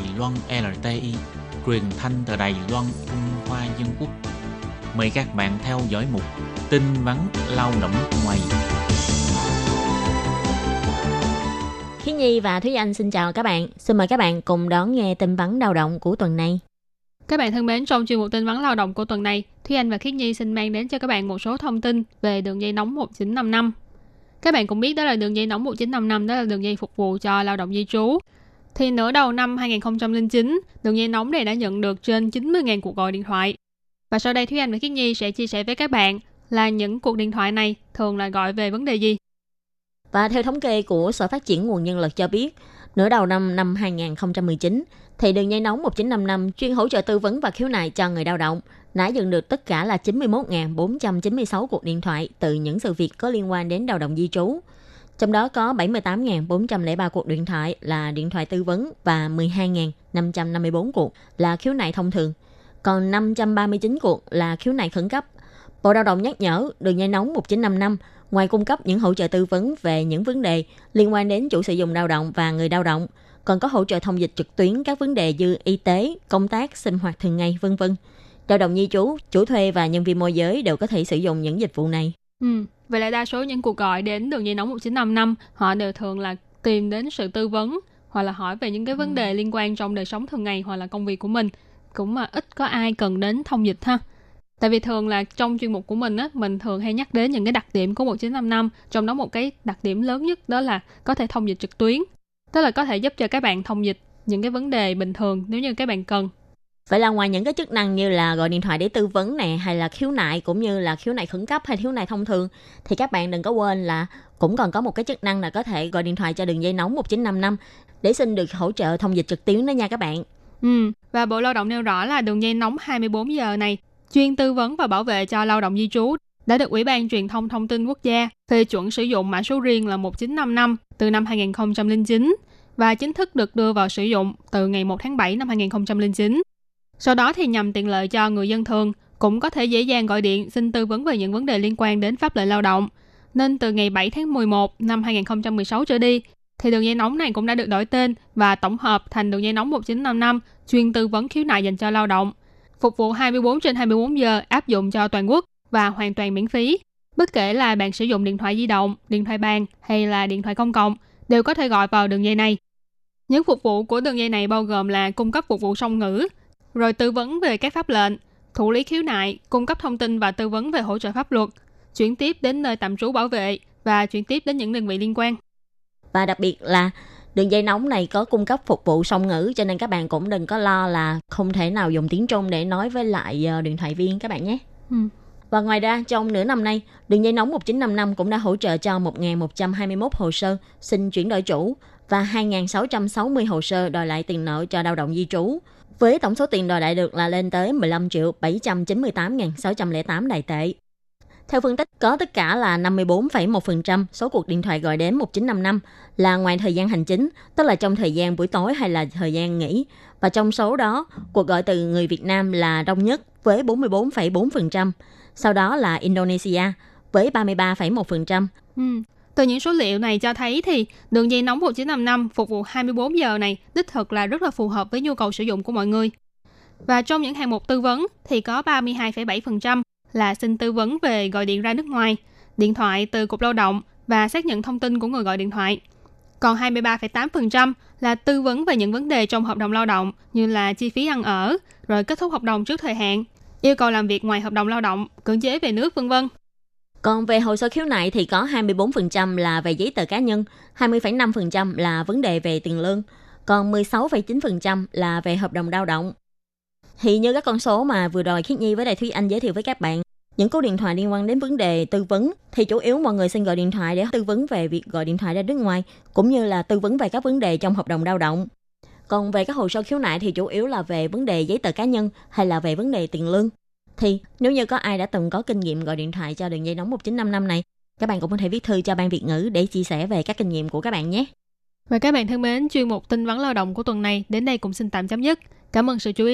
Đài Loan LTI, truyền thanh từ Đài Loan Trung Hoa Dân Quốc. Mời các bạn theo dõi mục tin vắn lao động ngoài. Khí Nhi và Thúy Anh xin chào các bạn. Xin mời các bạn cùng đón nghe tin vắn lao động của tuần này. Các bạn thân mến, trong chuyên mục tin vắn lao động của tuần này, Thúy Anh và Khiết Nhi xin mang đến cho các bạn một số thông tin về đường dây nóng 1955. Các bạn cũng biết đó là đường dây nóng 1955, đó là đường dây phục vụ cho lao động di trú. Thì nửa đầu năm 2009, đường dây nóng này đã nhận được trên 90.000 cuộc gọi điện thoại. Và sau đây Thúy Anh và Kiết Nhi sẽ chia sẻ với các bạn là những cuộc điện thoại này thường là gọi về vấn đề gì. Và theo thống kê của Sở Phát triển Nguồn Nhân lực cho biết, nửa đầu năm năm 2019, thì đường dây nóng 1955 chuyên hỗ trợ tư vấn và khiếu nại cho người lao động đã nhận được tất cả là 91.496 cuộc điện thoại từ những sự việc có liên quan đến lao động di trú. Trong đó có 78.403 cuộc điện thoại là điện thoại tư vấn và 12.554 cuộc là khiếu nại thông thường. Còn 539 cuộc là khiếu nại khẩn cấp. Bộ Lao động nhắc nhở đường dây nóng 1955 ngoài cung cấp những hỗ trợ tư vấn về những vấn đề liên quan đến chủ sử dụng lao động và người lao động, còn có hỗ trợ thông dịch trực tuyến các vấn đề như y tế, công tác, sinh hoạt thường ngày, vân vân. Lao động di trú, chủ thuê và nhân viên môi giới đều có thể sử dụng những dịch vụ này. Ừ, vậy là đa số những cuộc gọi đến đường dây nóng 1955, họ đều thường là tìm đến sự tư vấn hoặc là hỏi về những cái vấn đề liên quan trong đời sống thường ngày hoặc là công việc của mình. Cũng mà ít có ai cần đến thông dịch ha. Tại vì thường là trong chuyên mục của mình á, mình thường hay nhắc đến những cái đặc điểm của 1955, trong đó một cái đặc điểm lớn nhất đó là có thể thông dịch trực tuyến. Tức là có thể giúp cho các bạn thông dịch những cái vấn đề bình thường nếu như các bạn cần. Vậy là ngoài những cái chức năng như là gọi điện thoại để tư vấn nè hay là khiếu nại cũng như là khiếu nại khẩn cấp hay khiếu nại thông thường thì các bạn đừng có quên là cũng còn có một cái chức năng là có thể gọi điện thoại cho đường dây nóng 1955 để xin được hỗ trợ thông dịch trực tuyến đó nha các bạn. Ừ, và Bộ Lao động nêu rõ là đường dây nóng 24 giờ này chuyên tư vấn và bảo vệ cho lao động di trú đã được Ủy ban Truyền thông Thông tin Quốc gia phê chuẩn sử dụng mã số riêng là 1955 từ năm 2009 và chính thức được đưa vào sử dụng từ ngày 1 tháng 7 năm 2009. Sau đó thì nhằm tiện lợi cho người dân thường cũng có thể dễ dàng gọi điện xin tư vấn về những vấn đề liên quan đến pháp lệnh lao động. Nên từ ngày 7 tháng 11 năm 2016 trở đi, thì đường dây nóng này cũng đã được đổi tên và tổng hợp thành đường dây nóng 1955 chuyên tư vấn khiếu nại dành cho lao động. Phục vụ 24 trên 24 giờ áp dụng cho toàn quốc và hoàn toàn miễn phí. Bất kể là bạn sử dụng điện thoại di động, điện thoại bàn hay là điện thoại công cộng, đều có thể gọi vào đường dây này. Những phục vụ của đường dây này bao gồm là cung cấp phục vụ song ngữ, rồi tư vấn về các pháp lệnh, thủ lý khiếu nại, cung cấp thông tin và tư vấn về hỗ trợ pháp luật, chuyển tiếp đến nơi tạm trú bảo vệ và chuyển tiếp đến những đơn vị liên quan. Và đặc biệt là đường dây nóng này có cung cấp phục vụ song ngữ cho nên các bạn cũng đừng có lo là không thể nào dùng tiếng Trung để nói với lại ờ, điện thoại viên các bạn nhé. Ừ. Và ngoài ra, trong nửa năm nay, đường dây nóng 1955 cũng đã hỗ trợ cho 1.121 hồ sơ xin chuyển đổi chủ và 2.660 hồ sơ đòi lại tiền nợ cho lao động di trú. Với tổng số tiền đòi lại được là lên tới 15 triệu 798.608 đại tệ. Theo phân tích, có tất cả là 54,1% số cuộc điện thoại gọi đến 1955 là ngoài thời gian hành chính, tức là trong thời gian buổi tối hay là thời gian nghỉ. Và trong số đó, cuộc gọi từ người Việt Nam là đông nhất với 44,4%, sau đó là Indonesia với 33,1%. Ừ. Từ những số liệu này cho thấy thì đường dây nóng 1955 phục vụ 24 giờ này đích thực là rất là phù hợp với nhu cầu sử dụng của mọi người. Và trong những hạng mục tư vấn thì có 32,7% là xin tư vấn về gọi điện ra nước ngoài, điện thoại từ Cục Lao động và xác nhận thông tin của người gọi điện thoại. Còn 23,8% là tư vấn về những vấn đề trong hợp đồng lao động như là chi phí ăn ở, rồi kết thúc hợp đồng trước thời hạn, yêu cầu làm việc ngoài hợp đồng lao động, cưỡng chế về nước vân vân. Còn về hồ sơ khiếu nại thì có 24% là về giấy tờ cá nhân, 20,5% là vấn đề về tiền lương, còn 16,9% là về hợp đồng lao động. Thì như các con số mà vừa rồi Khiết Nhi với Đại Thúy Anh giới thiệu với các bạn, những cú điện thoại liên quan đến vấn đề tư vấn thì chủ yếu mọi người xin gọi điện thoại để tư vấn về việc gọi điện thoại ra nước ngoài cũng như là tư vấn về các vấn đề trong hợp đồng lao động. Còn về các hồ sơ khiếu nại thì chủ yếu là về vấn đề giấy tờ cá nhân hay là về vấn đề tiền lương. Thì nếu như có ai đã từng có kinh nghiệm gọi điện thoại cho đường dây nóng 1955 này, các bạn cũng có thể viết thư cho ban Việt ngữ để chia sẻ về các kinh nghiệm của các bạn nhé. Và các bạn thân mến, chuyên mục tin vắn lao động của tuần này đến đây cũng xin tạm chấm dứt. Cảm ơn sự chú ý